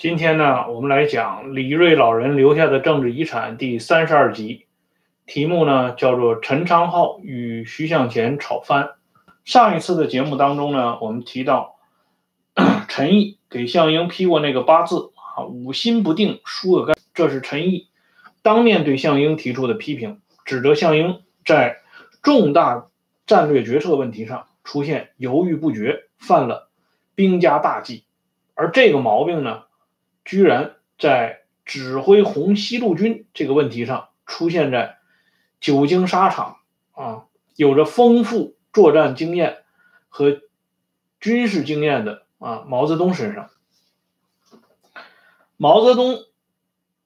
今天呢，我们来讲李瑞老人留下的政治遗产第三十二集，题目呢叫做陈昌浩与徐向前炒翻。上一次的节目当中呢，我们提到 陈毅给项英批过那个八字啊，五心不定，疏个干，这是陈毅当面对项英提出的批评，指责项英在重大战略决策问题上出现犹豫不决，犯了兵家大忌，而这个毛病呢。居然在指挥红西路军这个问题上出现在久经沙场啊，有着丰富作战经验和军事经验的啊毛泽东身上。毛泽东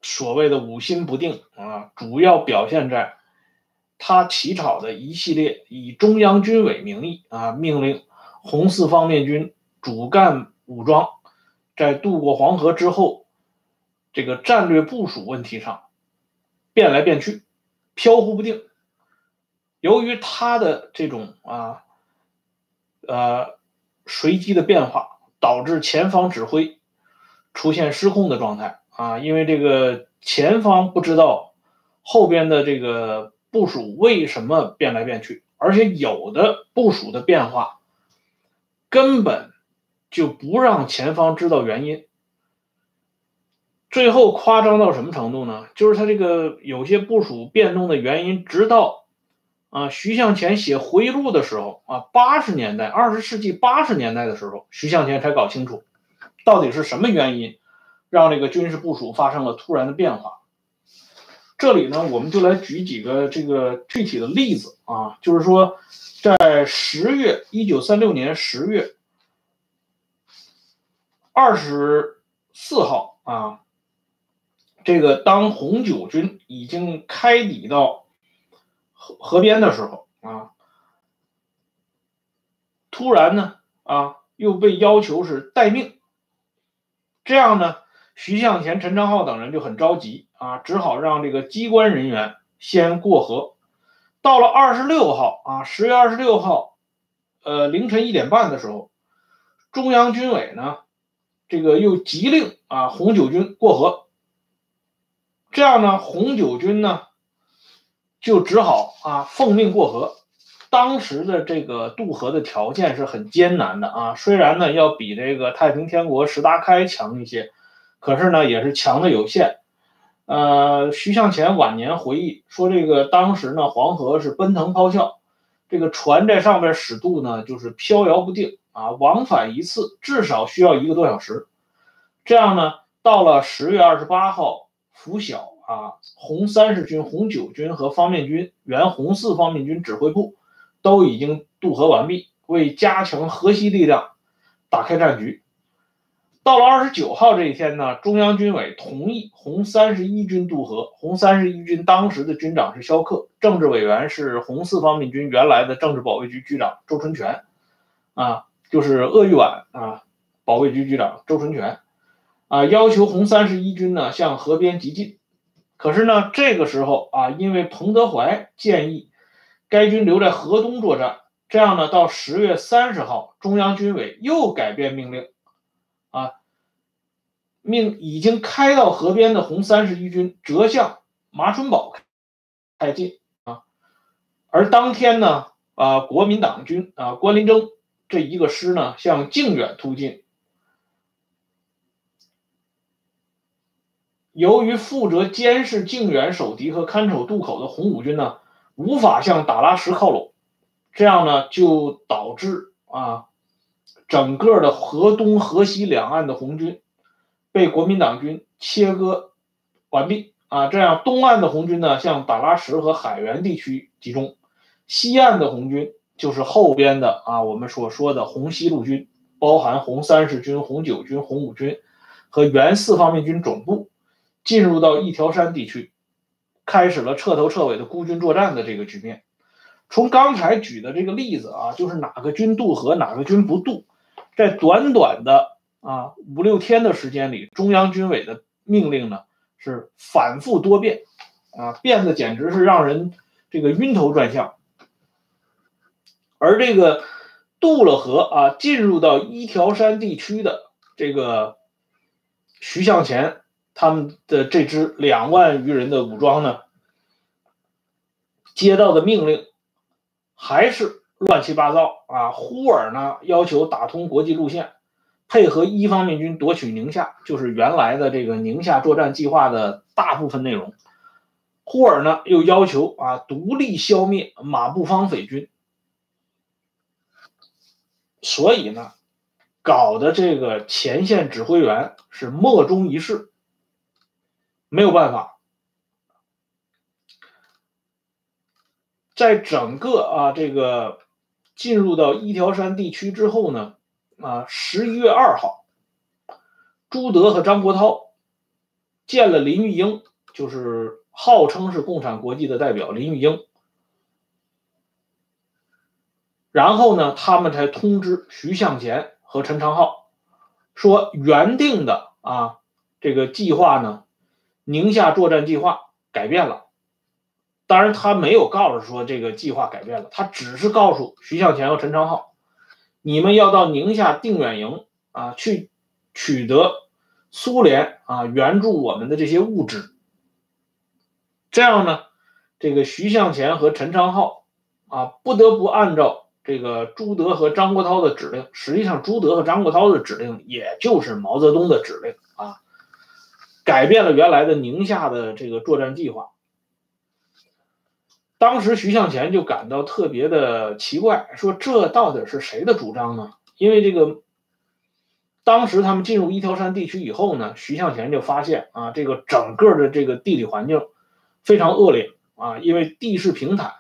所谓的五心不定啊，主要表现在他起草的一系列以中央军委名义啊命令红四方面军主干武装。在渡过黄河之后，这个战略部署问题上变来变去，飘忽不定。由于他的这种啊呃随机的变化，导致前方指挥出现失控的状态啊。因为这个前方不知道后边的这个部署为什么变来变去，而且有的部署的变化根本。就不让前方知道原因，最后夸张到什么程度呢？就是他这个有些部署变动的原因，直到啊徐向前写回忆录的时候啊，八十年代，二十世纪八十年代的时候，徐向前才搞清楚到底是什么原因让这个军事部署发生了突然的变化。这里呢，我们就来举几个这个具体的例子啊，就是说在十月，一九三六年十月。二十四号啊，这个当红九军已经开抵到河河边的时候啊，突然呢啊又被要求是待命，这样呢，徐向前、陈昌浩等人就很着急啊，只好让这个机关人员先过河。到了二十六号啊，十月二十六号，呃凌晨一点半的时候，中央军委呢。这个又急令啊，红九军过河。这样呢，红九军呢就只好啊奉命过河。当时的这个渡河的条件是很艰难的啊，虽然呢要比这个太平天国石达开强一些，可是呢也是强的有限。呃，徐向前晚年回忆说，这个当时呢黄河是奔腾咆哮，这个船在上面驶渡呢就是飘摇不定。啊，往返一次至少需要一个多小时。这样呢，到了十月二十八号拂晓啊，红三十军、红九军和方面军原红四方面军指挥部都已经渡河完毕，为加强河西力量打开战局。到了二十九号这一天呢，中央军委同意红三十一军渡河。红三十一军当时的军长是萧克，政治委员是红四方面军原来的政治保卫局局长周纯全，啊。就是鄂豫皖啊，保卫局局长周纯全啊，要求红三十一军呢向河边急进。可是呢，这个时候啊，因为彭德怀建议该军留在河东作战，这样呢，到十月三十号，中央军委又改变命令啊，命已经开到河边的红三十一军折向麻春堡开进啊。而当天呢，啊，国民党军啊，关麟征。这一个师呢，向靖远突进。由于负责监视靖远守敌和看守渡口的红五军呢，无法向打拉什靠拢，这样呢，就导致啊，整个的河东、河西两岸的红军被国民党军切割完毕啊。这样，东岸的红军呢，向打拉什和海原地区集中，西岸的红军。就是后边的啊，我们所说的红西路军，包含红三十军、红九军、红五军和原四方面军总部，进入到一条山地区，开始了彻头彻尾的孤军作战的这个局面。从刚才举的这个例子啊，就是哪个军渡河，哪个军不渡，在短短的啊五六天的时间里，中央军委的命令呢是反复多变啊，变得简直是让人这个晕头转向。而这个渡了河啊，进入到一条山地区的这个徐向前他们的这支两万余人的武装呢，接到的命令还是乱七八糟啊。忽尔呢要求打通国际路线，配合一方面军夺取宁夏，就是原来的这个宁夏作战计划的大部分内容。忽尔呢又要求啊独立消灭马步芳匪军，所以呢。搞的这个前线指挥员是莫衷一是，没有办法，在整个啊这个进入到一条山地区之后呢，啊十一月二号，朱德和张国焘见了林玉英，就是号称是共产国际的代表林玉英，然后呢，他们才通知徐向前。和陈昌浩说，原定的啊这个计划呢，宁夏作战计划改变了。当然，他没有告诉说这个计划改变了，他只是告诉徐向前和陈昌浩，你们要到宁夏定远营啊去取得苏联啊援助我们的这些物质。这样呢，这个徐向前和陈昌浩啊不得不按照。这个朱德和张国焘的指令，实际上朱德和张国焘的指令，也就是毛泽东的指令啊，改变了原来的宁夏的这个作战计划。当时徐向前就感到特别的奇怪，说这到底是谁的主张呢？因为这个，当时他们进入一条山地区以后呢，徐向前就发现啊，这个整个的这个地理环境非常恶劣啊，因为地势平坦。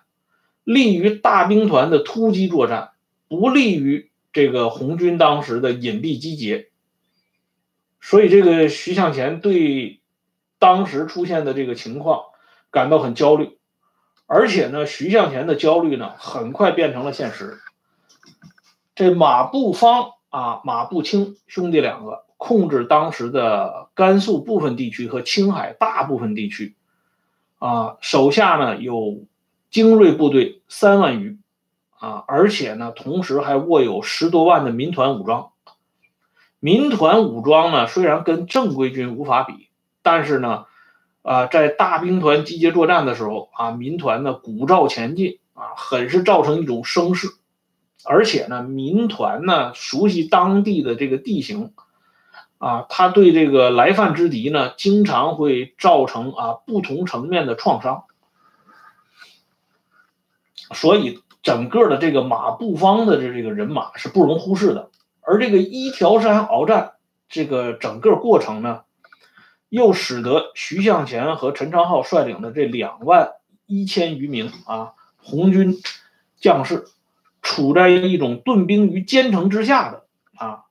利于大兵团的突击作战，不利于这个红军当时的隐蔽集结。所以，这个徐向前对当时出现的这个情况感到很焦虑，而且呢，徐向前的焦虑呢，很快变成了现实。这马步芳啊，马步青兄弟两个控制当时的甘肃部分地区和青海大部分地区，啊，手下呢有。精锐部队三万余，啊，而且呢，同时还握有十多万的民团武装。民团武装呢，虽然跟正规军无法比，但是呢，啊，在大兵团集结作战的时候，啊，民团呢鼓噪前进，啊，很是造成一种声势。而且呢，民团呢熟悉当地的这个地形，啊，他对这个来犯之敌呢，经常会造成啊不同层面的创伤。所以，整个的这个马步芳的这这个人马是不容忽视的。而这个一条山鏖战，这个整个过程呢，又使得徐向前和陈昌浩率领的这两万一千余名啊红军将士，处在一种顿兵于坚城之下的啊，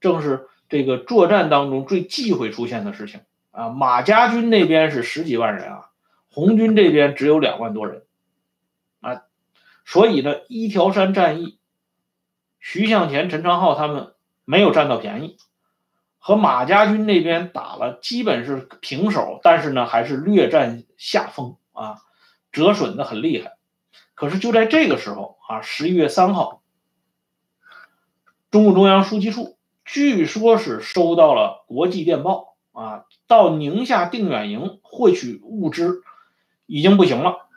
正是这个作战当中最忌讳出现的事情啊。马家军那边是十几万人啊，红军这边只有两万多人。所以呢，一条山战役，徐向前、陈昌浩他们没有占到便宜，和马家军那边打了基本是平手，但是呢，还是略占下风啊，折损的很厉害。可是就在这个时候啊，十一月三号，中共中央书记处据说是收到了国际电报啊，到宁夏定远营获取物资已经不行了。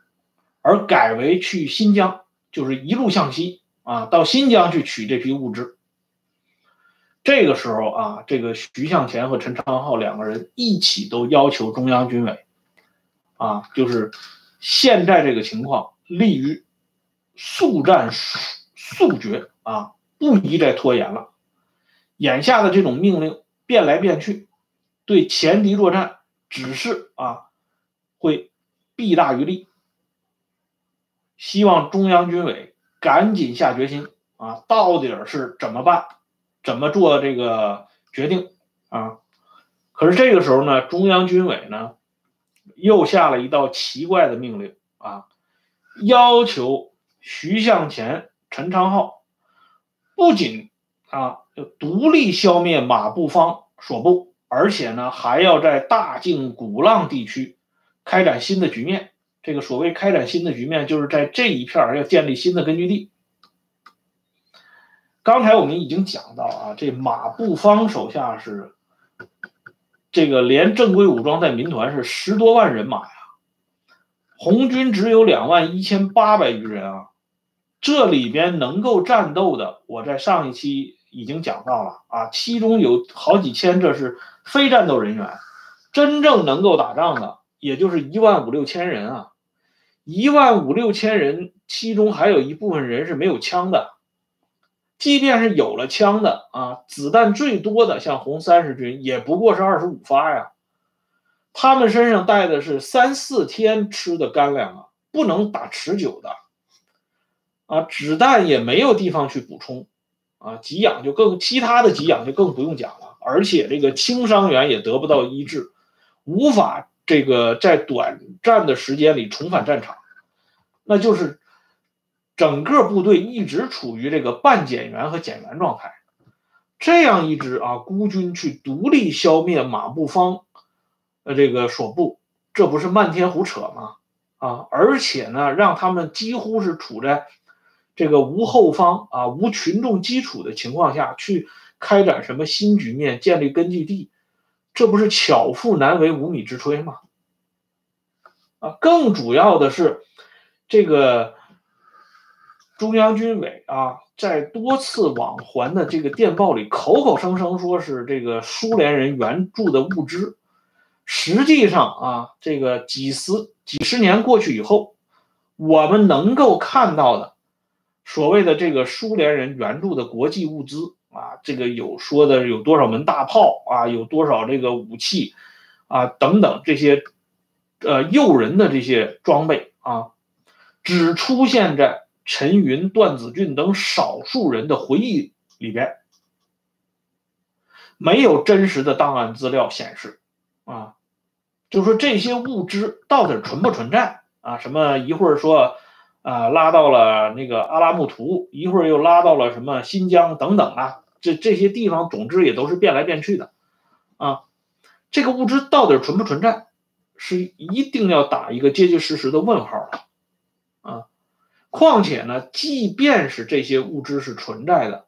而改为去新疆，就是一路向西啊，到新疆去取这批物资。这个时候啊，这个徐向前和陈昌浩两个人一起都要求中央军委，啊，就是现在这个情况利于速战速决啊，不宜再拖延了。眼下的这种命令变来变去，对前敌作战只是啊，会弊大于利。希望中央军委赶紧下决心啊！到底是怎么办？怎么做这个决定啊？可是这个时候呢，中央军委呢又下了一道奇怪的命令啊，要求徐向前、陈昌浩不仅啊要独立消灭马步芳所部，而且呢还要在大靖、古浪地区开展新的局面。这个所谓开展新的局面，就是在这一片要建立新的根据地。刚才我们已经讲到啊，这马步芳手下是这个连正规武装带民团是十多万人马呀，红军只有两万一千八百余人啊。这里边能够战斗的，我在上一期已经讲到了啊，其中有好几千，这是非战斗人员，真正能够打仗的，也就是一万五六千人啊，一万五六千人，其中还有一部分人是没有枪的，即便是有了枪的啊，子弹最多的像红三十军也不过是二十五发呀，他们身上带的是三四天吃的干粮啊，不能打持久的。啊，子弹也没有地方去补充，啊，给养就更其他的给养就更不用讲了，而且这个轻伤员也得不到医治，无法这个在短暂的时间里重返战场，那就是整个部队一直处于这个半减员和减员状态，这样一支啊孤军去独立消灭马步芳，呃这个所部，这不是漫天胡扯吗？啊，而且呢，让他们几乎是处在。这个无后方啊，无群众基础的情况下去开展什么新局面，建立根据地，这不是巧妇难为无米之炊吗？啊，更主要的是，这个中央军委啊，在多次往还的这个电报里，口口声声说是这个苏联人援助的物资，实际上啊，这个几十几十年过去以后，我们能够看到的。所谓的这个苏联人援助的国际物资啊，这个有说的有多少门大炮啊，有多少这个武器啊等等这些，呃诱人的这些装备啊，只出现在陈云、段子俊等少数人的回忆里边，没有真实的档案资料显示啊，就说这些物资到底存不存在啊？什么一会儿说。啊，拉到了那个阿拉木图，一会儿又拉到了什么新疆等等啊，这这些地方，总之也都是变来变去的，啊，这个物资到底存不存在，是一定要打一个结结实实的问号的，啊，况且呢，即便是这些物资是存在的，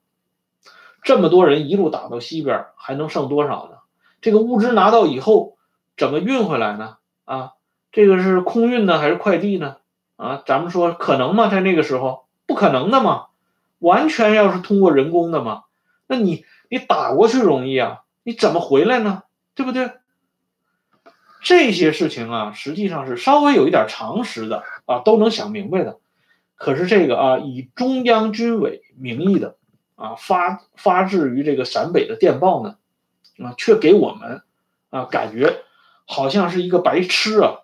这么多人一路打到西边，还能剩多少呢？这个物资拿到以后，怎么运回来呢？啊，这个是空运呢，还是快递呢？啊，咱们说可能吗？在那个时候，不可能的嘛，完全要是通过人工的嘛，那你你打过去容易啊，你怎么回来呢？对不对？这些事情啊，实际上是稍微有一点常识的啊，都能想明白的。可是这个啊，以中央军委名义的啊发发至于这个陕北的电报呢，啊，却给我们啊感觉好像是一个白痴啊。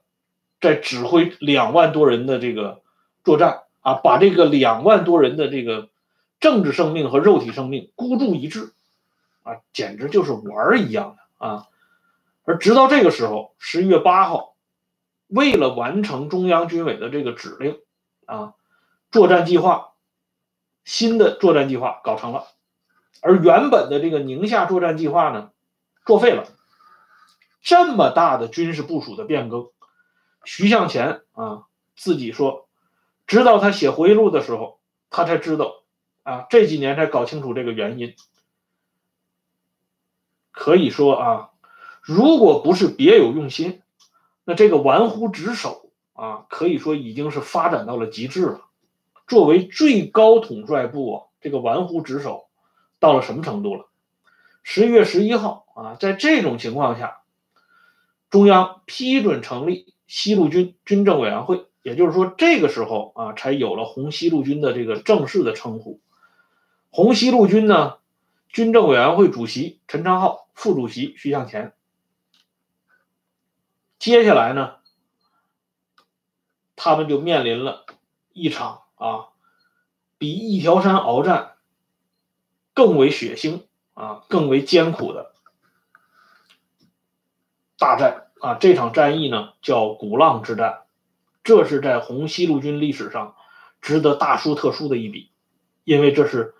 在指挥两万多人的这个作战啊，把这个两万多人的这个政治生命和肉体生命孤注一掷啊，简直就是玩儿一样的啊！而直到这个时候，十一月八号，为了完成中央军委的这个指令啊，作战计划新的作战计划搞成了，而原本的这个宁夏作战计划呢，作废了。这么大的军事部署的变更。徐向前啊，自己说，直到他写回忆录的时候，他才知道，啊，这几年才搞清楚这个原因。可以说啊，如果不是别有用心，那这个玩忽职守啊，可以说已经是发展到了极致了。作为最高统帅部啊，这个玩忽职守到了什么程度了？十一月十一号啊，在这种情况下，中央批准成立。西路军军政委员会，也就是说，这个时候啊，才有了红西路军的这个正式的称呼。红西路军呢，军政委员会主席陈昌浩，副主席徐向前。接下来呢，他们就面临了一场啊，比一条山鏖战更为血腥啊，更为艰苦的大战。啊，这场战役呢叫鼓浪之战，这是在红西路军历史上值得大书特书的一笔，因为这是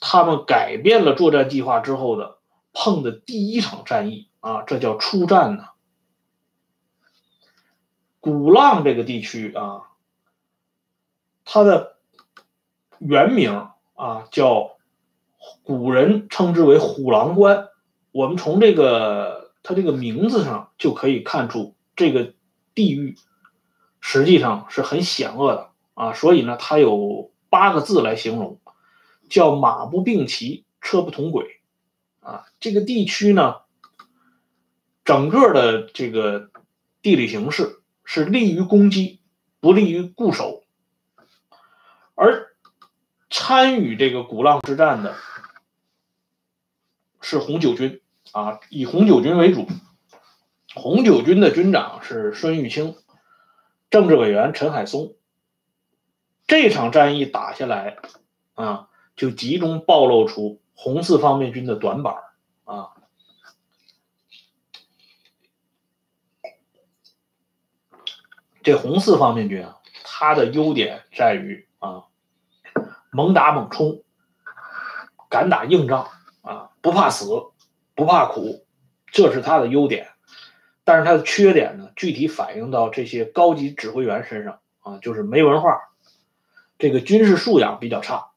他们改变了作战计划之后的碰的第一场战役啊，这叫初战呢。鼓浪这个地区啊，它的原名啊叫古人称之为虎狼关。我们从这个它这个名字上就可以看出，这个地域实际上是很险恶的啊。所以呢，它有八个字来形容，叫马不并骑，车不同轨啊。这个地区呢，整个的这个地理形势是利于攻击，不利于固守，而参与这个鼓浪之战的。是红九军啊，以红九军为主。红九军的军长是孙玉清，政治委员陈海松。这场战役打下来啊，就集中暴露出红四方面军的短板啊。这红四方面军啊，它的优点在于啊，猛打猛冲，敢打硬仗。啊，不怕死，不怕苦，这是它的优点。但是它的缺点呢，具体反映到这些高级指挥员身上啊，就是没文化，这个军事素养比较差。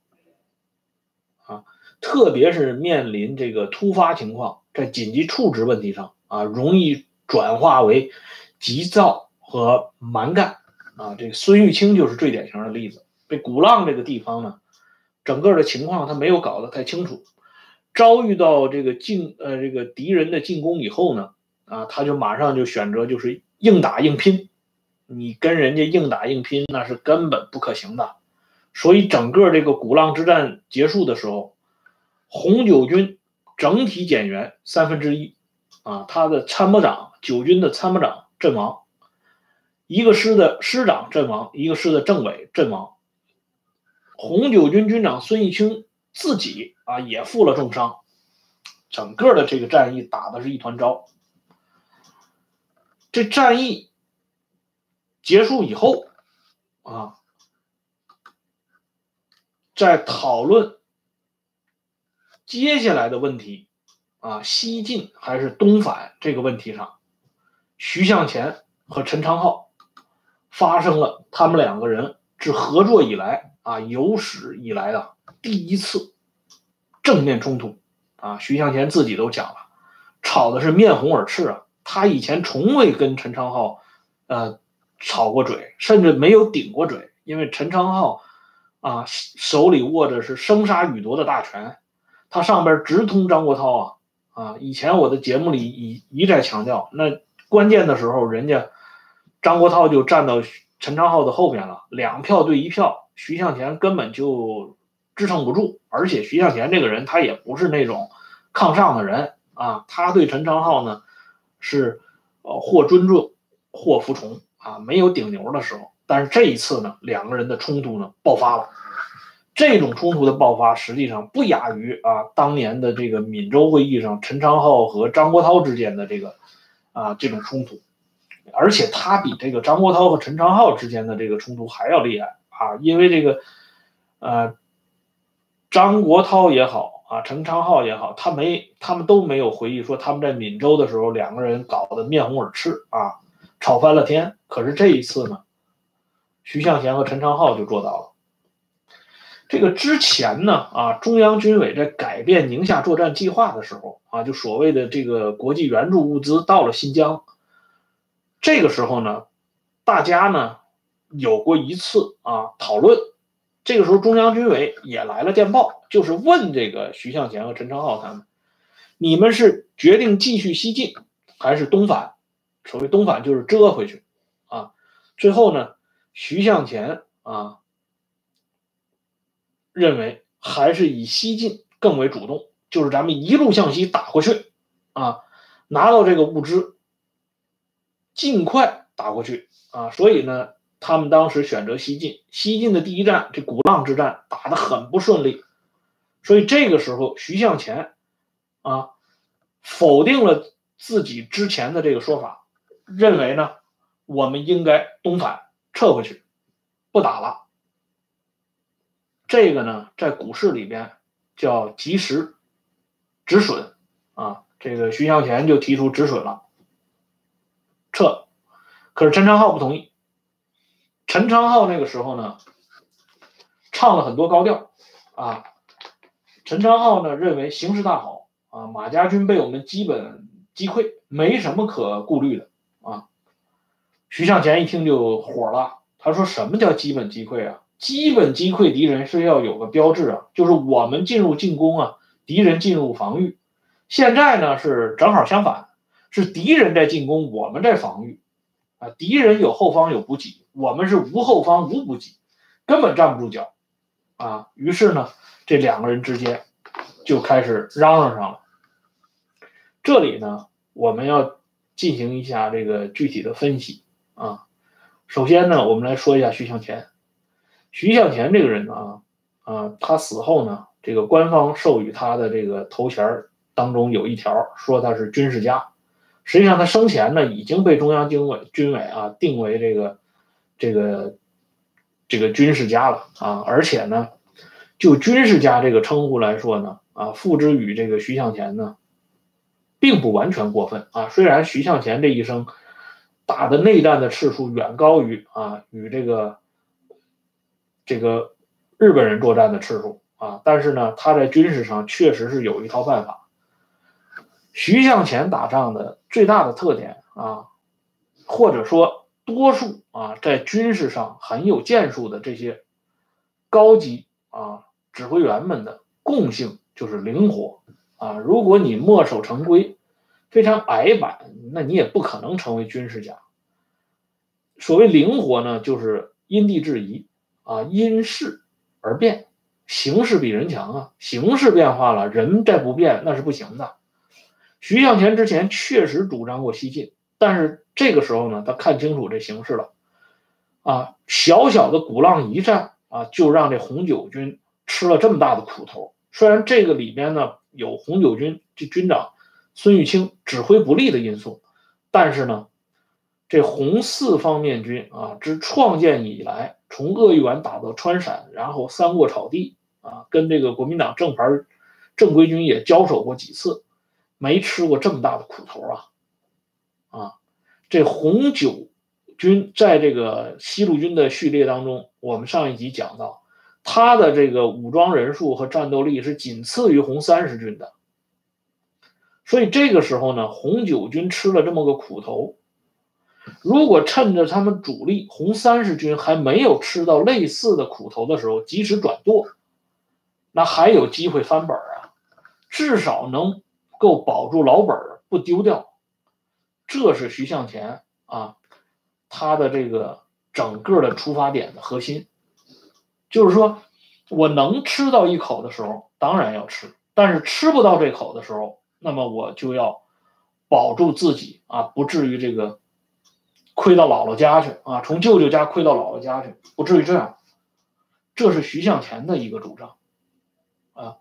特别是面临这个突发情况，在紧急处置问题上啊，容易转化为急躁和蛮干啊。这个孙玉清就是最典型的例子。这鼓浪这个地方呢，整个的情况他没有搞得太清楚。遭遇到这个进呃这个敌人的进攻以后呢，啊，他就马上就选择就是硬打硬拼，你跟人家硬打硬拼那是根本不可行的，所以整个这个鼓浪之战结束的时候，红九军整体减员三分之一，啊，他的参谋长九军的参谋长阵亡，一个师的师长阵亡，一个师的政委阵亡，红九军军长孙义清自己。啊，也负了重伤，整个的这个战役打的是一团糟。这战役结束以后，啊，在讨论接下来的问题，啊，西进还是东返这个问题上，徐向前和陈昌浩发生了他们两个人自合作以来啊有史以来的第一次。正面冲突，啊，徐向前自己都讲了，吵的是面红耳赤啊。他以前从未跟陈昌浩，呃，吵过嘴，甚至没有顶过嘴，因为陈昌浩，啊，手里握着是生杀予夺的大权，他上边直通张国焘啊，啊，以前我的节目里一一再强调，那关键的时候，人家张国焘就站到陈昌浩的后边了，两票对一票，徐向前根本就。支撑不住，而且徐向前这个人他也不是那种抗上的人啊，他对陈昌浩呢是呃或尊重或服从啊，没有顶牛的时候。但是这一次呢，两个人的冲突呢爆发了，这种冲突的爆发实际上不亚于啊当年的这个闽州会议上陈昌浩和张国焘之间的这个啊这种冲突，而且他比这个张国焘和陈昌浩之间的这个冲突还要厉害啊，因为这个呃。张国焘也好啊，陈昌浩也好，他没，他们都没有回忆说他们在闽州的时候两个人搞得面红耳赤啊，吵翻了天。可是这一次呢，徐向前和陈昌浩就做到了。这个之前呢啊，中央军委在改变宁夏作战计划的时候啊，就所谓的这个国际援助物资到了新疆，这个时候呢，大家呢有过一次啊讨论。这个时候，中央军委也来了电报，就是问这个徐向前和陈昌浩他们：你们是决定继续西进，还是东返？所谓东返就是折回去啊。最后呢，徐向前啊认为还是以西进更为主动，就是咱们一路向西打过去啊，拿到这个物资，尽快打过去啊。所以呢。他们当时选择西进，西进的第一战，这鼓浪之战打得很不顺利，所以这个时候徐向前啊否定了自己之前的这个说法，认为呢我们应该东返撤回去，不打了。这个呢在股市里边叫及时止损啊，这个徐向前就提出止损了，撤，可是陈昌浩不同意。陈昌浩那个时候呢，唱了很多高调，啊，陈昌浩呢认为形势大好啊，马家军被我们基本击溃，没什么可顾虑的啊。徐向前一听就火了，他说：“什么叫基本击溃啊？基本击溃敌人是要有个标志啊，就是我们进入进攻啊，敌人进入防御。现在呢是正好相反，是敌人在进攻，我们在防御啊。敌人有后方有补给，我们是无后方无补给，根本站不住脚啊。于是呢，这两个人之间就开始嚷嚷上了。这里呢，我们要进行一下这个具体的分析啊。首先呢，我们来说一下徐向前。徐向前这个人呢，啊啊，他死后呢，这个官方授予他的这个头衔当中有一条说他是军事家。实际上他生前呢已经被中央军委军委啊定为这个这个这个军事家了啊。而且呢，就军事家这个称呼来说呢，啊，付之于这个徐向前呢。并不完全过分啊！虽然徐向前这一生打的内战的次数远高于啊与这个这个日本人作战的次数啊，但是呢，他在军事上确实是有一套办法。徐向前打仗的最大的特点啊，或者说多数啊在军事上很有建树的这些高级啊指挥员们的共性就是灵活。啊，如果你墨守成规，非常矮板，那你也不可能成为军事家。所谓灵活呢，就是因地制宜啊，因势而变，形势比人强啊，形势变化了，人再不变那是不行的。徐向前之前确实主张过西进，但是这个时候呢，他看清楚这形势了，啊，小小的鼓浪一战啊，就让这红九军吃了这么大的苦头。虽然这个里边呢。有红九军这军长孙玉清指挥不力的因素，但是呢，这红四方面军啊，之创建以来，从鄂豫皖打到川陕，然后三过草地啊，跟这个国民党正牌正规军也交手过几次，没吃过这么大的苦头啊！啊，这红九军在这个西路军的序列当中，我们上一集讲到。他的这个武装人数和战斗力是仅次于红三十军的，所以这个时候呢，红九军吃了这么个苦头。如果趁着他们主力红三十军还没有吃到类似的苦头的时候及时转舵，那还有机会翻本啊，至少能够保住老本不丢掉。这是徐向前啊，他的这个整个的出发点的核心。就是说，我能吃到一口的时候，当然要吃；但是吃不到这口的时候，那么我就要保住自己啊，不至于这个亏到姥姥家去啊，从舅舅家亏到姥姥家去，不至于这样。这是徐向前的一个主张啊，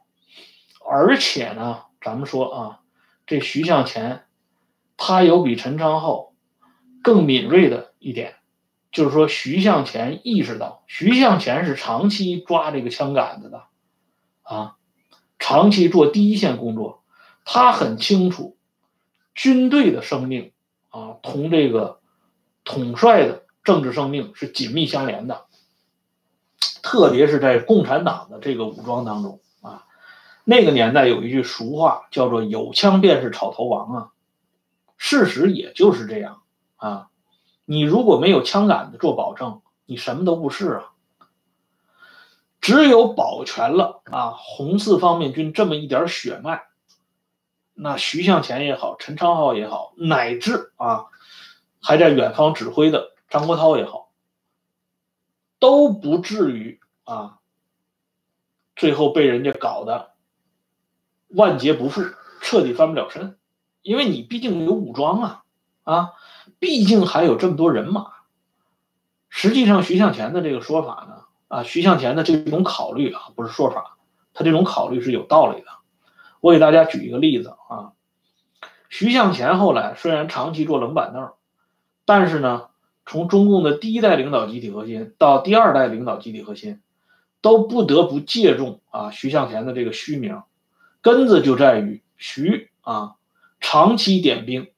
而且呢，咱们说啊，这徐向前他有比陈昌浩更敏锐的一点。就是说，徐向前意识到，徐向前是长期抓这个枪杆子的，啊，长期做第一线工作，他很清楚，军队的生命啊，同这个统帅的政治生命是紧密相连的，特别是在共产党的这个武装当中啊，那个年代有一句俗话叫做“有枪便是草头王”啊，事实也就是这样啊。你如果没有枪杆子做保证，你什么都不是啊。只有保全了啊红四方面军这么一点血脉，那徐向前也好，陈昌浩也好，乃至啊还在远方指挥的张国焘也好，都不至于啊最后被人家搞得万劫不复，彻底翻不了身，因为你毕竟有武装啊啊。毕竟还有这么多人马，实际上徐向前的这个说法呢，啊，徐向前的这种考虑啊，不是说法，他这种考虑是有道理的。我给大家举一个例子啊，徐向前后来虽然长期坐冷板凳，但是呢，从中共的第一代领导集体核心到第二代领导集体核心，都不得不借重啊徐向前的这个虚名，根子就在于徐啊长期点兵。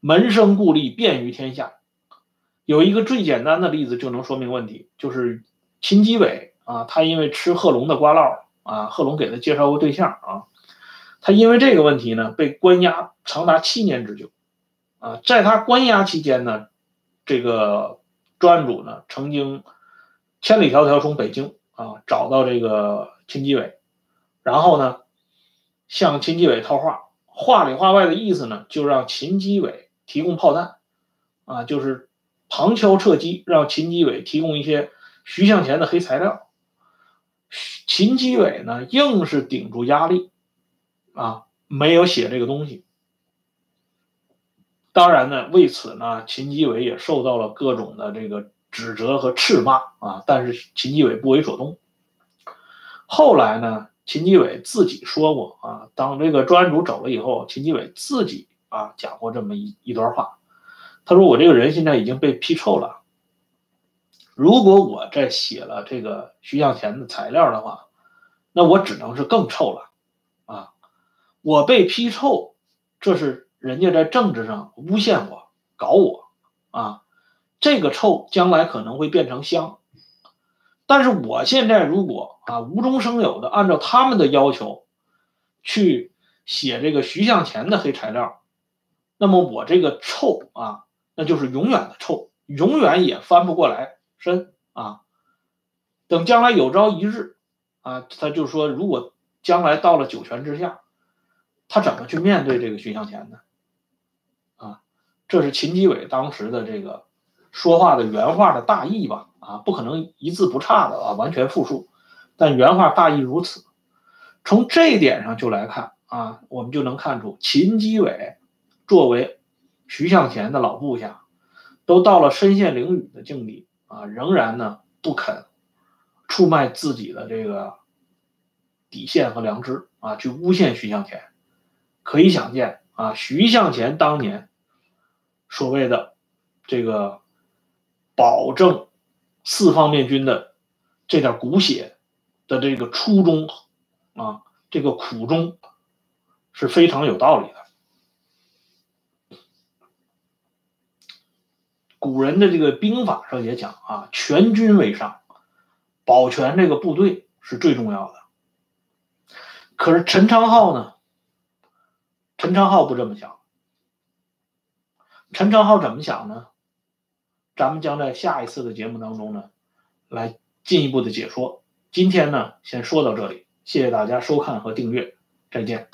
门生故吏遍于天下，有一个最简单的例子就能说明问题，就是秦基伟啊，他因为吃贺龙的瓜烙啊，贺龙给他介绍过对象啊，他因为这个问题呢，被关押长达七年之久。啊，在他关押期间呢，这个专案组呢曾经千里迢迢从北京啊找到这个秦基伟，然后呢向秦基伟套话，话里话外的意思呢就让秦基伟提供炮弹，啊，就是旁敲侧击让秦基伟提供一些徐向前的黑材料。秦基伟呢硬是顶住压力，啊，没有写这个东西。当然呢，为此呢，秦基伟也受到了各种的这个指责和斥骂啊。但是秦基伟不为所动。后来呢，秦基伟自己说过啊，当这个专案组走了以后，秦基伟自己啊讲过这么一一段话。他说：“我这个人现在已经被批臭了。如果我再写了这个徐向前的材料的话，那我只能是更臭了啊！我被批臭，这是。”人家在政治上诬陷我，搞我，啊，这个臭将来可能会变成香。但是我现在如果啊无中生有的按照他们的要求去写这个徐向前的黑材料，那么我这个臭啊，那就是永远的臭，永远也翻不过来身啊。等将来有朝一日啊，他就说，如果将来到了九泉之下，他怎么去面对这个徐向前呢？这是秦基伟当时的这个说话的原话的大意吧？啊，不可能一字不差的啊，完全复述，但原话大意如此。从这一点上就来看啊，我们就能看出秦基伟作为徐向前的老部下，都到了身陷囹圄的境地啊，仍然呢不肯出卖自己的这个底线和良知啊，去诬陷徐向前。可以想见啊，徐向前当年。所谓的这个保证四方面军的这点骨血的这个初衷啊，这个苦衷是非常有道理的。古人的这个兵法上也讲啊，全军为上，保全这个部队是最重要的。可是陈昌浩呢？陈昌浩不这么想。陈昌浩怎么想呢？咱们将在下一次的节目当中呢，来进一步的解说。今天呢，先说到这里，谢谢大家收看和订阅，再见。